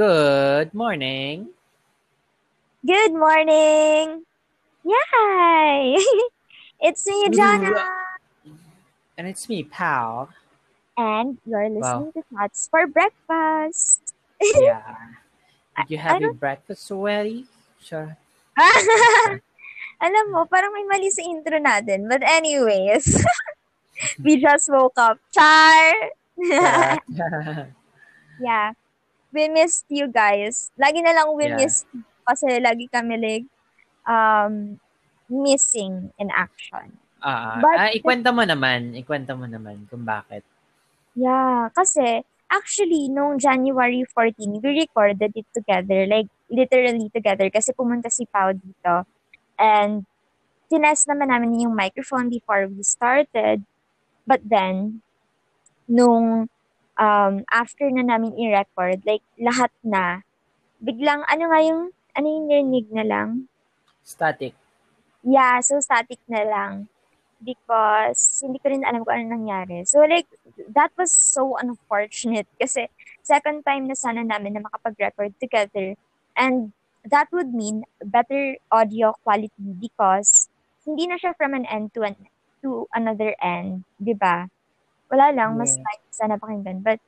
Good morning. Good morning. Yay! it's me, Jana. And it's me, Pal. And you're listening to Thoughts for Breakfast. Yeah. Did you have your breakfast already? Sure. Alam mo, parang may mali sa intro natin. But anyways, we just woke up. Char! yeah. We missed you guys. Lagi na lang we Yeah. missed you kasi lagi kami like um, missing in action. Ah, But- ah, ikwenta mo naman. Ikwenta mo naman kung bakit. Yeah, kasi actually, nung January 14, we recorded it together, like literally together kasi pumunta si Pao dito. And tinest naman namin yung microphone before we started. But then, nung um, after na namin i-record, like lahat na, biglang ano nga yung, ano yung narinig na lang? Static. Yeah, so static na lang. Because hindi ko rin alam kung ano nangyari. So like, that was so unfortunate kasi second time na sana namin na makapag-record together. And that would mean better audio quality because hindi na siya from an end to an to another end, 'di ba? Wala lang, mas Yeah. nice sana pakinggan. But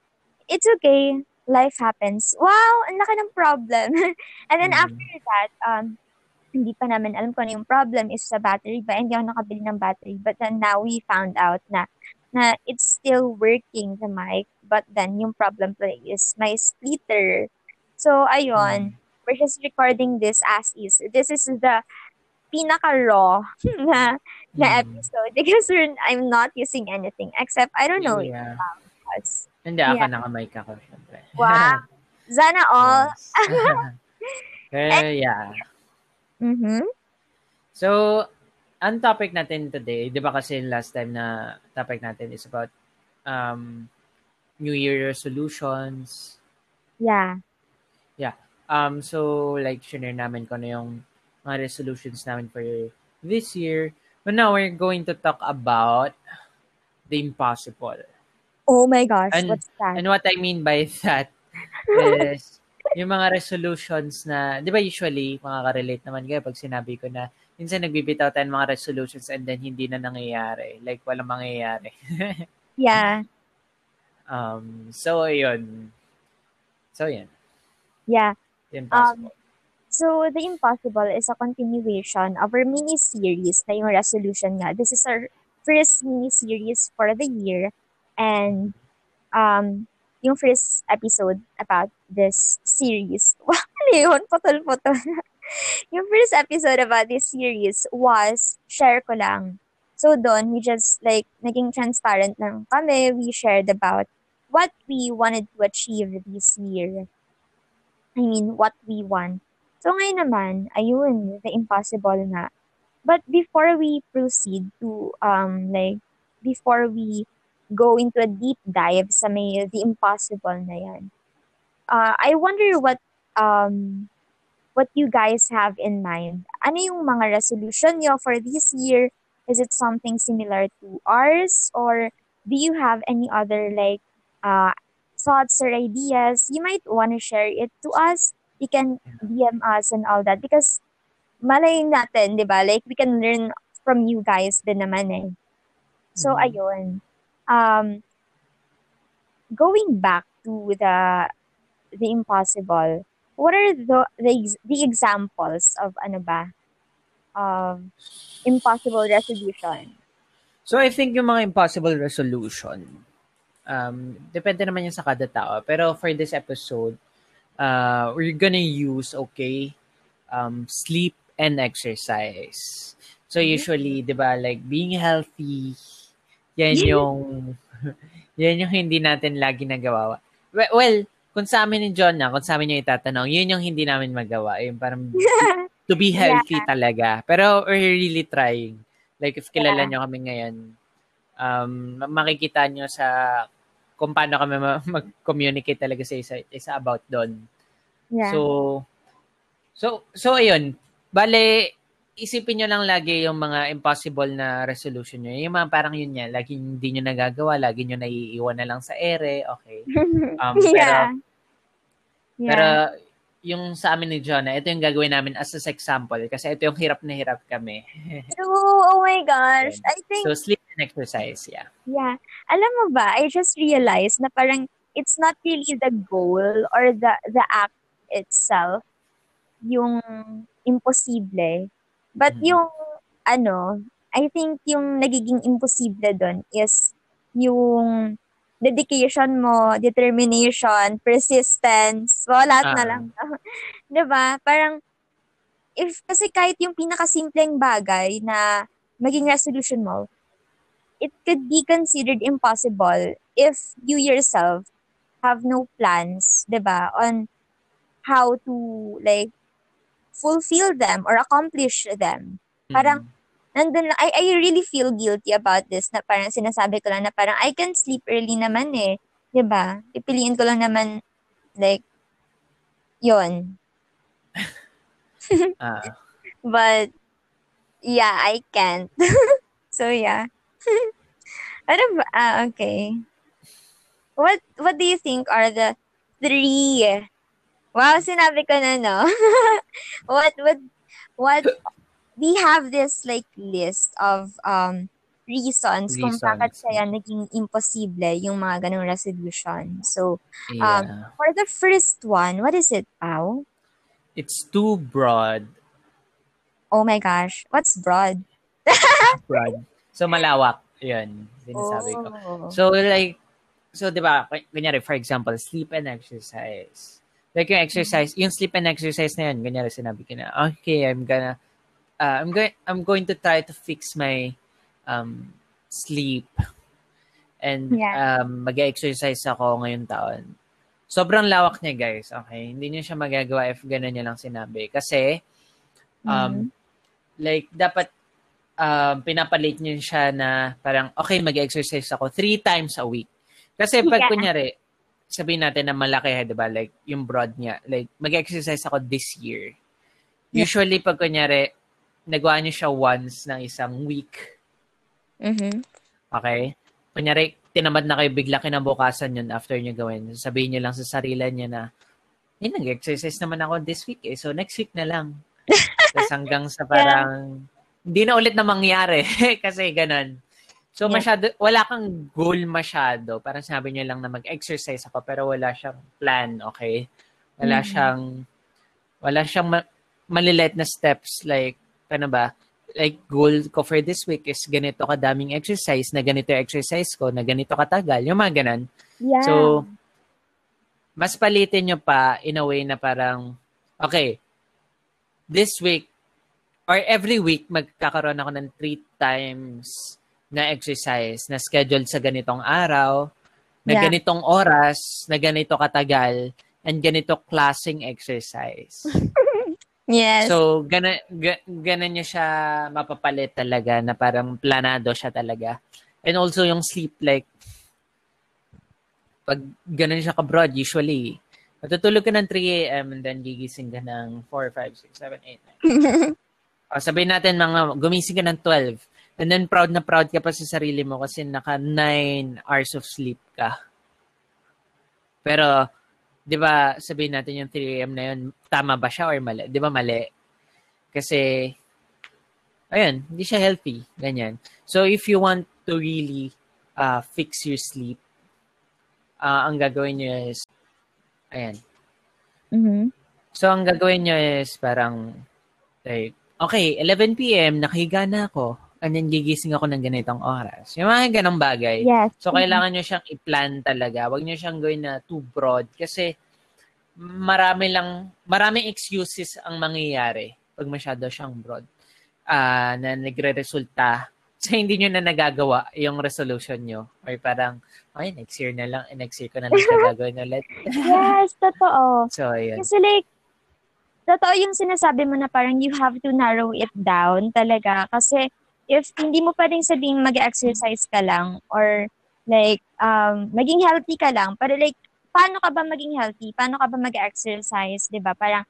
it's okay. Life happens. Wow, ang laki ng problem. and then Mhm. after that, um, hindi pa namin alam kung ano yung problem is sa battery ba. Hindi ako nakabili ng battery. But then now we found out na na it's still working the mic. But then yung problem pala is my splitter. So, ayun. We're just recording this as is. This is the pinaka-raw na, na Mm. episode because we're, I'm not using anything except, I don't know, Yeah. us. Hindi, ako Yeah. nakamike ako, syempre. Wow. Sana all. Yes. Eh, yeah. Mm-hmm. So, ang topic natin today, di ba kasi last time na topic natin is about um, New Year resolutions. Yeah. Um, so, like, share namin kung ano yung mga resolutions namin for this year. But now, we're going to talk about the impossible. Oh my gosh, And- what's that? And what I mean by that is yung mga resolutions na, di ba usually, makaka-relate naman kayo pag sinabi ko na minsan nagbibitaw tayo ng mga resolutions and then hindi na nangyayari. Like, walang mangyayari. Yeah. um, so, yun. So, yun. Yeah. Impossible. So, The Impossible is a continuation of our mini-series na yung resolution nga. This is our first mini-series for the year. And um, yung first episode about this series. Wow, yun? Putol-putol. yung first episode about this series was share ko lang. So, doon, we just, like, naging transparent lang kami. We shared about what we wanted to achieve this year. I mean, what we want. So ngayon naman, ayun, the impossible nga. But before we proceed to, um, like, before we go into a deep dive sa may the impossible na yan, uh, I wonder what, um, what you guys have in mind. Ano yung mga resolution nyo for this year? Is it something similar to ours? Or do you have any other, like, uh, thoughts or ideas? You might want to share it to us you can DM us and all that because malay natin, di ba? Like, we can learn from you guys din naman eh. So, Mhm. ayun. Um, going back to the the impossible, what are the the, the examples of ano ba? Of impossible resolution? So, I think yung mga impossible resolution, um, depende naman yan sa kada tao. Pero for this episode, uh, we're gonna use, okay, um, sleep and exercise. So, usually, di ba, like, being healthy, yan yung, yan yung hindi natin lagi nagawa. Well, well, kung sa amin ni John na, kung sa amin yung itatanong, yun yung hindi namin magawa. Yung parang to be healthy talaga. Pero we're really trying. Like, if kilala Yeah. nyo kami ngayon, um, makikita nyo sa kung paano kami ma- mag-communicate talaga sa isa, isa about doon. Yeah. So, so, so, ayun. Bale, isipin nyo lang lagi yung mga impossible na resolution nyo. Yung mga parang yun yan, lagi hindi nyo nagagawa, lagi nyo naiiwan na lang sa ere, okay. Um, yeah. Yeah. Pero yung sa amin ni Jonah, ito yung gagawin namin as a example kasi ito yung hirap na hirap kami. True. Oh my gosh. I think, so sleep and exercise, yeah. yeah. Alam mo ba, I just realized na parang it's not really the goal or the the act itself yung imposible. But Mhm. yung, ano, I think yung nagiging imposible doon is yung dedication mo, determination, persistence, well, lahat na Ah. lang. 'Di ba? Parang, if, kasi kahit yung pinakasimpleng bagay na maging resolution mo, it could be considered impossible if you yourself have no plans, 'di ba, on how to like fulfill them or accomplish them. Parang nandun lang, I, I really feel guilty about this na parang sinasabi ko lang na parang I can sleep early naman eh. ba? Pipiliin ko lang naman like yon. Ah. But yeah, I can't. so yeah. ano ba? Ah, okay. What what do you think are the three? Wow, sinabi ko na no. what what what we have this like list of um reasons, kung bakit Reasons. kaya naging imposible yung mga ganong resolution. So, yeah. um, for the first one, what is it, Pao? it's too broad. Oh my gosh, what's broad? Broad. So malawak. 'Yun, sinasabi ko. Oh. So like so 'di ba, kunyari for example, sleep and exercise. Like yung exercise, yung sleep and exercise na yun, kunyari sinabi ko na, okay, I'm gonna uh, I'm going I'm going to try to fix my um sleep and Yeah. um mag-exercise ako ngayong taon. Sobrang lawak niya, guys. Okay? Hindi niya siya magagawa if ganun niya lang sinabi. Kasi um like dapat um, pinapalit niyo siya na parang, okay, mag-exercise ako three times a week. Kasi pag Yeah. kunyari, sabihin natin na malaki, di ba? Like, yung broad niya. Like, mag-exercise ako this year. Usually, pag kunyari, nagawa niyo siya once ng isang week. Mhm. Okay? Kunyari, tinamad na kayo bigla kinabukasan yun after niyo gawin. Sabihin niyo lang sa sarili niya na, eh, nag-exercise naman ako this week eh. So, next week na lang. Tapos hanggang sa parang, hindi na ulit na mangyari. Kasi ganun. So, Yeah. masyado, wala kang goal masyado. Parang sabi niyo lang na mag-exercise ako, pero wala siyang plan, okay? Wala Mhm. siyang, wala siyang ma- maliliit na steps. Like, ano ba? Like, goal ko for this week is ganito kadaming exercise, na ganito exercise ko, na ganito katagal. Yung mga ganun. Yeah. So, mas palitin nyo pa in a way na parang, okay, this week, or every week, magkakaroon ako ng three times na exercise na scheduled sa ganitong araw, na Yeah. ganitong oras, na ganito katagal, and ganito klaseng exercise. yes. So, gana, ga, ganun niya siya mapapalit talaga na parang planado siya talaga. And also yung sleep, like, pag ganun siya ka-broad, usually, matutulog ka ng 3 a.m. and then gigising ka ng 4, 5, 6, 7, 8, 9. O, sabihin natin mga gumising ka ng 12. And then proud na proud ka pa sa sarili mo kasi naka 9 hours of sleep ka. Pero, di ba, sabihin natin yung 3 a.m. na yun, tama ba siya or mali? Di ba mali? Kasi, ayun, hindi siya healthy. Ganyan. So, if you want to really uh, fix your sleep, uh, ang gagawin nyo is, ayan. Mhm. So, ang gagawin nyo is parang, like, okay, 11 p.m., nakahiga na ako. And then, gigising ako ng ganitong oras. Yung mga ganong bagay. Yes. So, kailangan nyo siyang i-plan talaga. Huwag nyo siyang gawin na too broad. Kasi, marami lang, maraming excuses ang mangyayari pag masyado siyang broad. Ah, na nagre-resulta sa hindi nyo na nagagawa yung resolution nyo. Or parang, ay, next year na lang, next year ko na lang siya gagawin ulit. yes, totoo. So, ayun. Kasi like, totoo yung sinasabi mo na parang you have to narrow it down talaga. Kasi if hindi mo pa rin sabing mag-exercise ka lang or like, um, maging healthy ka lang, pero like, paano ka ba maging healthy? Paano ka ba mag-exercise? 'di ba Parang,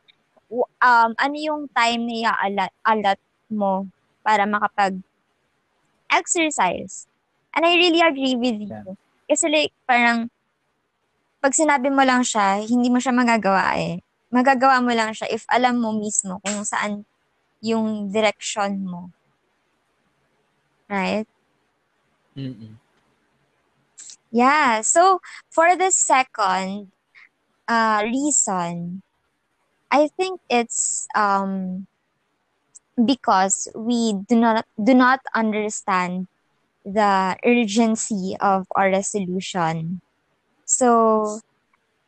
um, ano yung time na i-alat alat mo para makapag exercise? And I really agree with you. Yeah. Kasi like, parang, pag sinabi mo lang siya, hindi mo siya magagawa eh. Magagawa mo lang siya if alam mo mismo kung saan yung direction mo. Right? Mm-mm. Yeah. So, for the second uh, reason, I think it's um, because we do not do not understand the urgency of our resolution. So,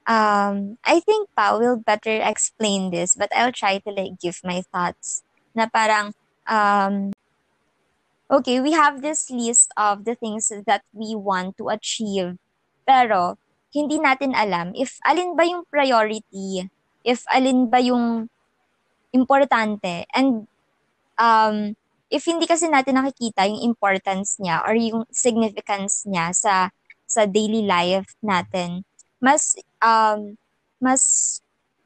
um, I think Pa will better explain this, but I'll try to like give my thoughts. Na parang um, okay, we have this list of the things that we want to achieve. Pero, hindi natin alam if alin ba yung priority, if alin ba yung importante. And um, if hindi kasi natin nakikita yung importance niya or yung significance niya sa sa daily life natin, mas um, mas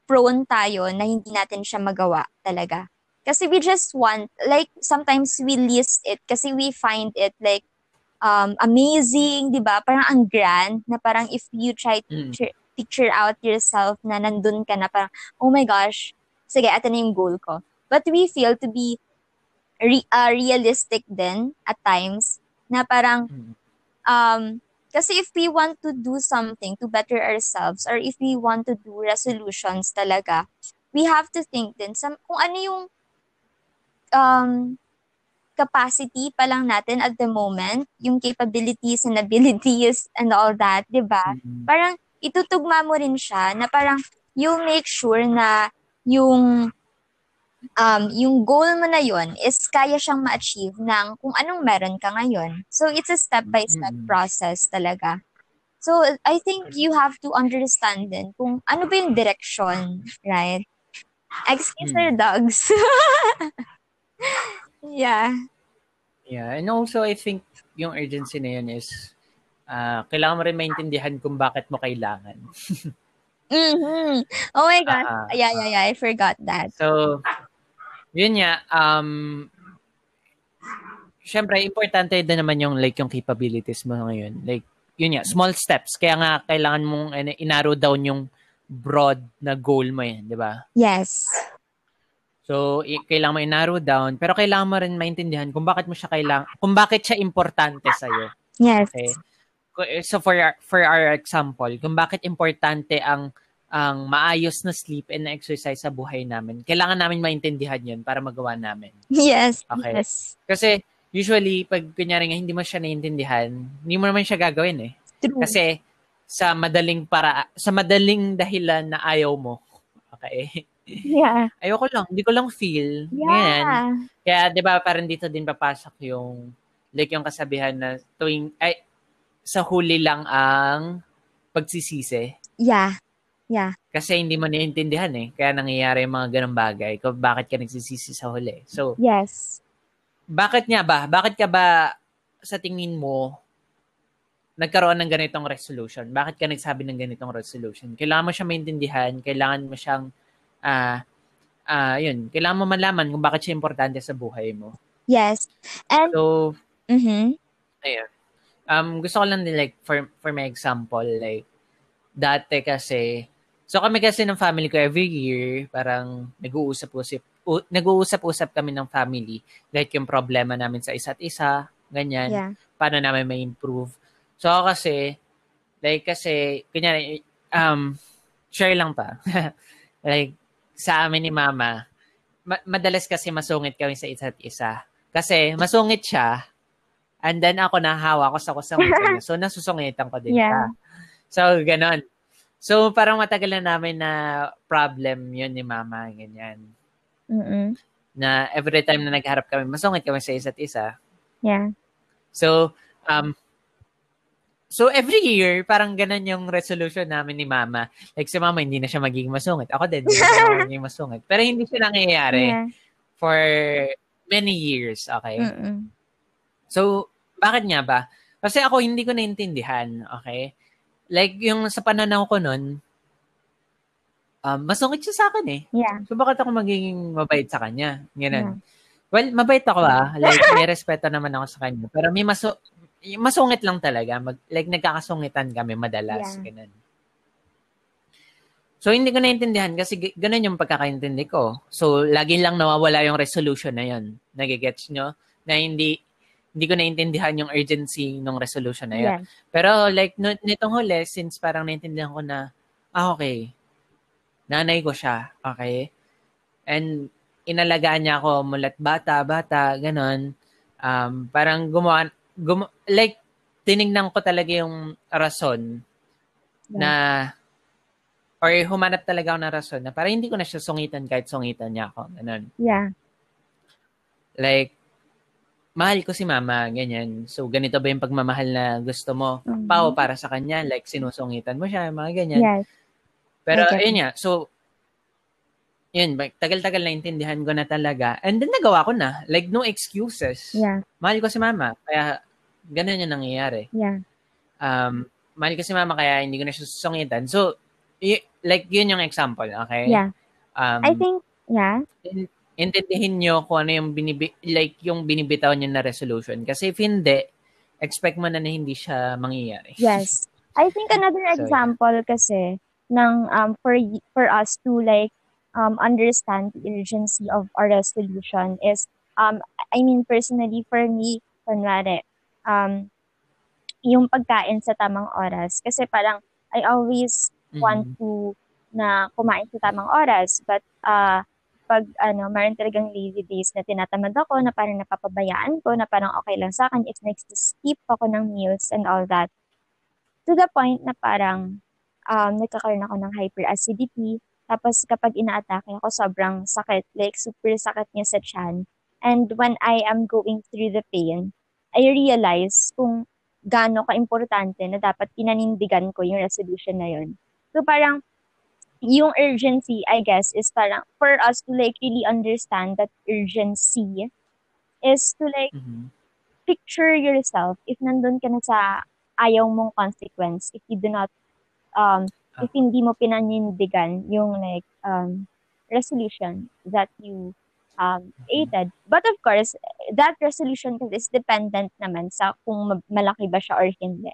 prone tayo na hindi natin siya magawa talaga. Kasi we just want, like, sometimes we list it kasi we find it, like, um, amazing, di ba? Parang ang grand, na parang if you try to Mm. picture, picture out yourself na nandun ka na parang, oh my gosh, sige, ito na yung goal ko. But we feel to be re- uh, realistic din at times, na parang, Mm. um, kasi if we want to do something to better ourselves or if we want to do resolutions talaga, we have to think din sa, kung ano yung um, capacity pa lang natin at the moment, yung capabilities and abilities and all that, di ba? Mm. Parang itutugma mo rin siya na parang you make sure na yung um, yung goal mo na yon is kaya siyang ma-achieve ng kung anong meron ka ngayon. So, it's a step-by-step Mm. process talaga. So, I think you have to understand din kung ano ba yung direction, right? Excuse Mm. our dogs. yeah. Yeah, and also I think yung urgency na yun is ah, kailangan mo rin maintindihan kung bakit mo kailangan. Mm-hmm. Oh my God. Ah, ah. yeah, yeah, yeah. I forgot that. So, yun nga, um, syempre, importante din naman yung, like, yung capabilities mo ngayon. Like, yun nga, small steps. Kaya nga, kailangan mong ano, inarrow down yung broad na goal mo yan, di ba? Yes. So, kailangan mo inarrow down, pero kailangan mo rin maintindihan kung bakit mo siya kailangan, kung bakit siya importante sa'yo. Yes. Okay? Eh, So, for our, for our example, kung bakit importante ang ang maayos na sleep and na exercise sa buhay namin, kailangan namin maintindihan yun para magawa namin. Yes. Okay. Yes. Kasi, usually, pag kunyari nga hindi mo siya naiintindihan, hindi mo naman siya gagawin eh. True. Kasi, sa madaling para sa madaling dahilan na ayaw mo. Okay? Yeah. Ayoko lang, hindi ko lang feel. Yeah. Kaya 'di ba parang dito din papasok yung like yung kasabihan na tuwing ay sa huli lang ang pagsisisi Yeah. Yeah. kasi hindi mo naiintindihan eh. Kaya nangyayari yung mga ganong bagay kung bakit ka nagsisisi sa huli. So, Yes. bakit nga ba? Bakit ka ba sa tingin mo nagkaroon ng ganitong resolution? Bakit ka nagsabi ng ganitong resolution? Kailangan mo siya maintindihan, kailangan mo siyang ah ah yun, kailangan mo malaman kung bakit siya importante sa buhay mo. Yes. And So, mhm. Ayun. Um, gusto ko lang din, like, for, for my example, like, dati kasi, so kami kasi ng family ko every year, parang nag-uusap-usap, u- nag-uusap-usap kami ng family, like yung problema namin sa isa't isa, ganyan, Yeah. paano namin may improve. So ako kasi, like kasi, kunyari, um, share lang pa. like, sa amin ni mama, ma- madalas kasi masungit kami sa isa't isa. Kasi masungit siya, and then ako nahawa ko sa kusang niya. So, nasusungitan ko din Yeah. siya. So, ganon. So, parang matagal na namin na problem yun ni mama, ganyan. Mm-mm. Na every time na nagharap kami, masungit kami sa isa't isa. Yeah. So, um, so every year, parang ganun yung resolution namin ni mama. Like si mama, hindi na siya magiging masungit. Ako din, hindi na siya magiging masungit. Pero hindi siya nangyayari Yeah. for many years, okay? Mm-mm. So, bakit nga ba? Kasi ako hindi ko naintindihan, okay? Like, yung sa pananaw ko nun, um, masungit siya sa akin eh. Yeah. So, bakit ako magiging mabait sa kanya? Yeah. Ganun. Well, mabait ako ah. Like, may respeto naman ako sa kanya. Pero may maso masungit lang talaga. Mag, like, nagkakasungitan kami madalas. Yeah. Ganun. So, hindi ko naintindihan kasi ganun yung pagkakaintindi ko. So, lagi lang nawawala yung resolution na yun. Nagigets nyo? Na hindi hindi ko naintindihan yung urgency ng resolution na yun. Yeah. Pero like, no, nitong huli, since parang naintindihan ko na, ah, okay, nanay ko siya, okay? And inalagaan niya ako mulat bata, bata, ganon. Um, parang gumawa, gum, like, tinignan ko talaga yung rason Yeah. na or humanap talaga ako ng rason na parang hindi ko na siya sungitan kahit sungitan niya ako. Ganun. Yeah. Like, mahal ko si mama, ganyan. So, ganito ba yung pagmamahal na gusto mo? Mhm. Pao para sa kanya, like, sinusungitan mo siya, mga ganyan. Yes. Pero, get ayun nga, so, yun, tagal-tagal na intindihan ko na talaga. And then, nagawa ko na. Like, no excuses. Yeah. Mahal ko si mama, kaya, ganun yung nangyayari. Yeah. Um, mahal ko si mama, kaya hindi ko na siya susungitan. So, y- like, yun yung example, okay? Yeah. Um, I think, yeah. in- intindihin nyo kung ano yung binibi, like yung binibitaw nyo na resolution. Kasi if hindi, expect mo na na hindi siya mangyayari. Yes. I think another So, yeah. example kasi ng um for y- for us to like um understand the urgency of our resolution is um I mean personally for me kunwari um yung pagkain sa tamang oras kasi parang I always Mhm. want to na kumain sa tamang oras but uh pag ano meron talagang lazy days na tinatamad ako na parang napapabayaan ko na parang okay lang sa akin if next to skip ako ng meals and all that to the point na parang um, nagkakaroon ako ng hyperacidity. Tapos kapag inaatake ako, sobrang sakit. Like, super sakit niya sa chan. And when I am going through the pain, I realize kung gaano ka-importante na dapat pinanindigan ko yung resolution na yun. So parang, yung urgency, I guess, is parang for us to like really understand that urgency is to like Mhm. picture yourself if nandun ka na sa ayaw mong consequence if you do not um Ah. if hindi mo pinanindigan yung like um resolution that you um aided but of course that resolution is dependent naman sa kung ma- malaki ba siya or hindi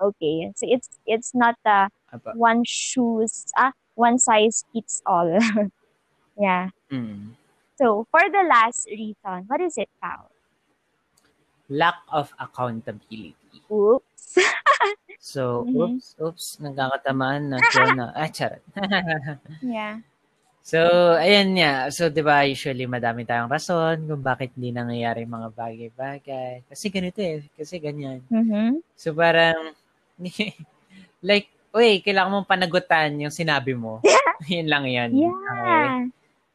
okay so it's it's not a Apa. one shoes ah one size fits all yeah Mm. so for the last reason what is it Pao? Lack of accountability. oops So, Mhm. oops, oops, nagkakatamaan na Jonah. Ah, charot. yeah so, ayan nga. So, di ba, usually madami tayong rason kung bakit hindi nangyayari mga bagay-bagay. Kasi ganito eh. Kasi ganyan. mhm So, parang, like, uy, kailangan mong panagutan yung sinabi mo. Yun lang yan. Okay? yeah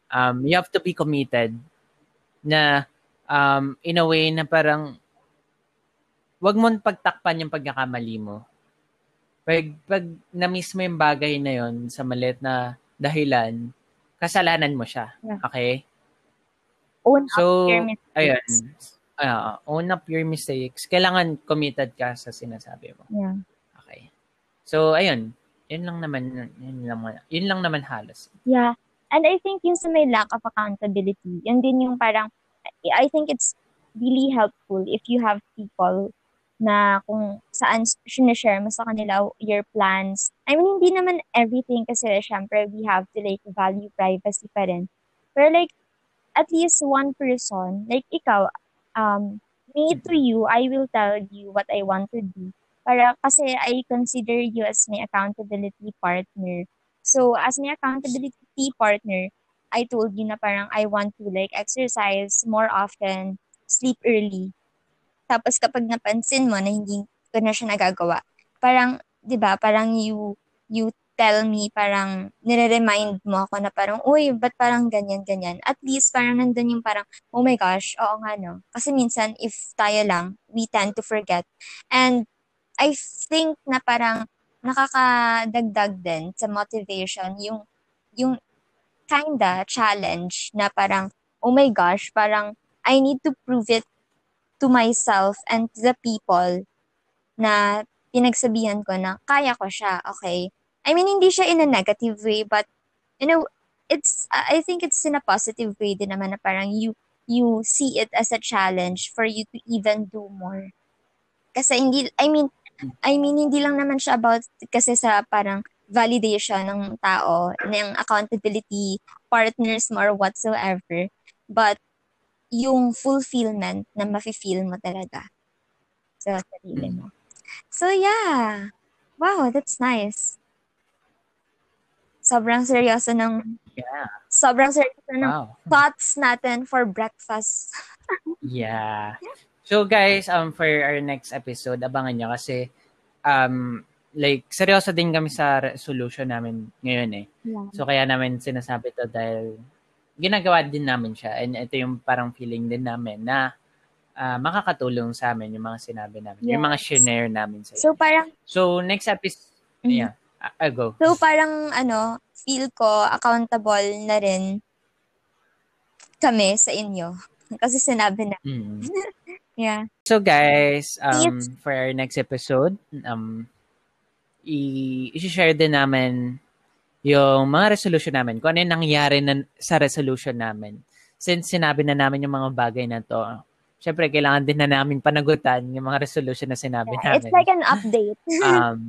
Um, you have to be committed na um, in a way na parang wag mo pagtakpan yung pagkakamali mo. Pag, pag na-miss mo yung bagay na yon sa maliit na dahilan, kasalanan mo siya. Yeah. Okay? own up So, your mistakes. ayun. Ah, own up your mistakes. Kailangan committed ka sa sinasabi mo. Yeah. Okay. So, ayun. Yun lang naman, yun lang, yun lang naman halos. Yeah. And I think yung sa may lack of accountability, yun din yung parang, I think it's really helpful if you have people na kung saan sinishare mo sa kanila your plans. I mean, hindi naman everything kasi syempre we have to like value privacy pa rin. Pero like, at least one person, like ikaw, um, me to you, I will tell you what I want to do. Para kasi I consider you as my accountability partner. So, as my accountability partner, I told you na parang I want to like exercise more often, sleep early. Tapos kapag napansin mo na hindi ko na siya nagagawa, parang, di ba, parang you, you tell me, parang nire-remind mo ako na parang, uy, ba't parang ganyan, ganyan. At least parang nandun yung parang, oh my gosh, oo nga no. Kasi minsan, if tayo lang, we tend to forget. And I think na parang nakakadagdag din sa motivation yung yung kinda challenge na parang oh my gosh parang I need to prove it to myself and to the people na pinagsabihan ko na kaya ko siya okay? I mean hindi siya in a negative way but you know it's I think it's in a positive way din naman na parang you you see it as a challenge for you to even do more. Kasi hindi I mean I mean, hindi lang naman siya about kasi sa parang validation ng tao, ng accountability partners mo or whatsoever, but yung fulfillment na mafe-feel mo talaga sa sarili mo. So, yeah. Wow, that's nice. Sobrang seryoso ng Yeah. sobrang seryoso ng Wow. thoughts natin for breakfast. Yeah. So guys, um for our next episode, abangan nyo kasi um like seryoso din kami sa resolution namin ngayon eh. Yeah. So kaya namin sinasabi to dahil ginagawa din namin siya and ito yung parang feeling din namin na ah, makakatulong sa amin yung mga sinabi namin, yung mga Yes. share namin sa So parang So next episode, Mhm. yeah, I- I'll go. so parang ano, feel ko accountable na rin kami sa inyo. Kasi sinabi na. Mm. Yeah. So guys, um, Yes. for our next episode, um, i-share din namin yung mga resolution namin, kung ano yung nangyari na, sa resolution namin. Since sinabi na namin yung mga bagay na to, syempre kailangan din na namin panagutan yung mga resolution na sinabi yeah. namin. It's like an update. um,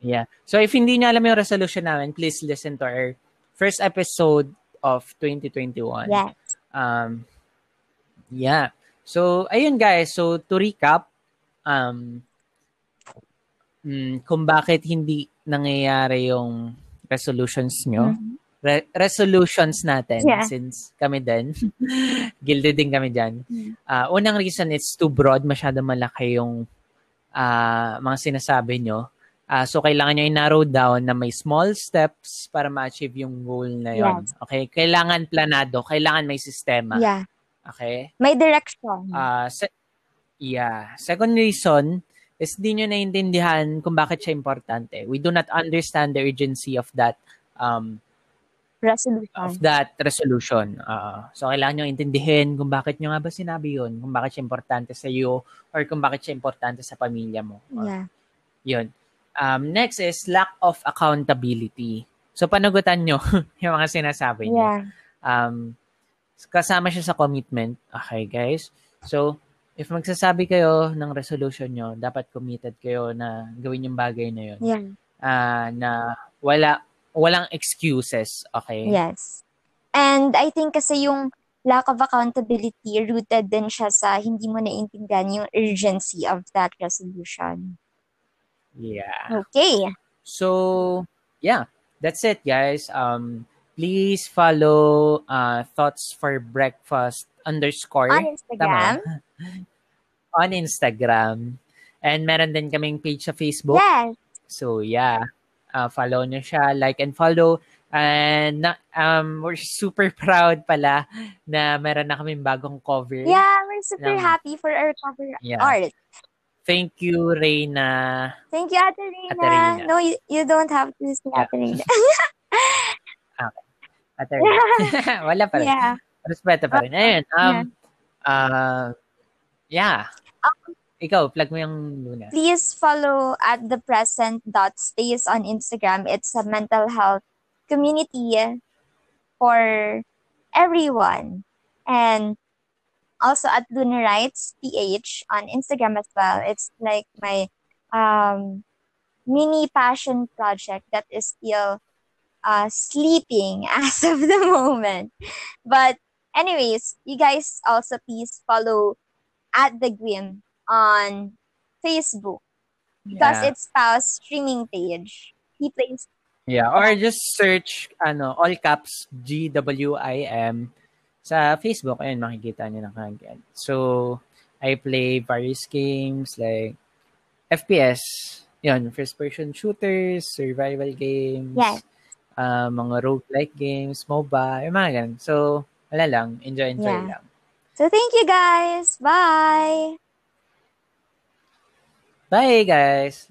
yeah. So if hindi niyo alam yung resolution namin, please listen to our first episode of 2021. yes. Um, yeah. So, ayun guys. So, to recap, um, mm, kung bakit hindi nangyayari yung resolutions nyo, Mhm. re- resolutions natin, Yeah. since kami din, guilty din kami dyan. Ah, unang reason, it's too broad, masyado malaki yung ah, mga sinasabi nyo. Ah, so, kailangan nyo i-narrow down na may small steps para ma-achieve yung goal na yon. Yes. Okay? Kailangan planado, kailangan may sistema. Yeah. Okay? May direction. Ah, se- yeah. Second reason is di nyo naiintindihan kung bakit siya importante. We do not understand the urgency of that um, resolution. of that resolution. Ah, so, kailangan nyo intindihin kung bakit nyo nga ba sinabi yun, kung bakit siya importante sa iyo, or kung bakit siya importante sa pamilya mo. Or, Yeah. Yun. Um, next is lack of accountability. So, panagutan nyo yung mga sinasabi nyo Yeah. um, kasama siya sa commitment. Okay, guys? So, if magsasabi kayo ng resolution nyo, dapat committed kayo na gawin yung bagay na yun. Yeah. Ah, na wala, walang excuses. Okay? Yes. And I think kasi yung lack of accountability rooted din siya sa hindi mo naiintindihan yung urgency of that resolution. Yeah. Okay. So, yeah. That's it, guys. Um, please follow uh, Thoughts for Breakfast underscore. On Instagram. Tama? On Instagram. And meron din kaming page sa Facebook. Yes. So yeah, uh, follow nyo siya, like and follow. And um, we're super proud pala na meron na kaming bagong cover. Yeah, we're super Ng- happy for our cover Yeah. art. Thank you, Reyna. Thank you, Ate. No, you, you don't have to say Yeah. Ate Rina. Ate Reyna. Wala pa rin. yeah. Respeto pa rin. Ayun. Um, uh, yeah. Ikaw, plug mo yung Luna. Please follow at the present dot stays on Instagram. It's a mental health community for everyone. And also at Luna Rights PH on Instagram as well. It's like my um, mini passion project that is still uh, sleeping as of the moment. But anyways, you guys also please follow at the Gwim on Facebook because Yeah. it's Pau's streaming page. He plays Yeah, or just search ano, all caps GWIM sa Facebook. Ayun, makikita niyo na kagad. So, I play various games like FPS, yun, first person shooters, survival games, Yes. uh, mga roguelike games, MOBA, yung mga ganun. So, wala lang, enjoy, enjoy Yeah. lang. So thank you guys. Bye. Bye, guys!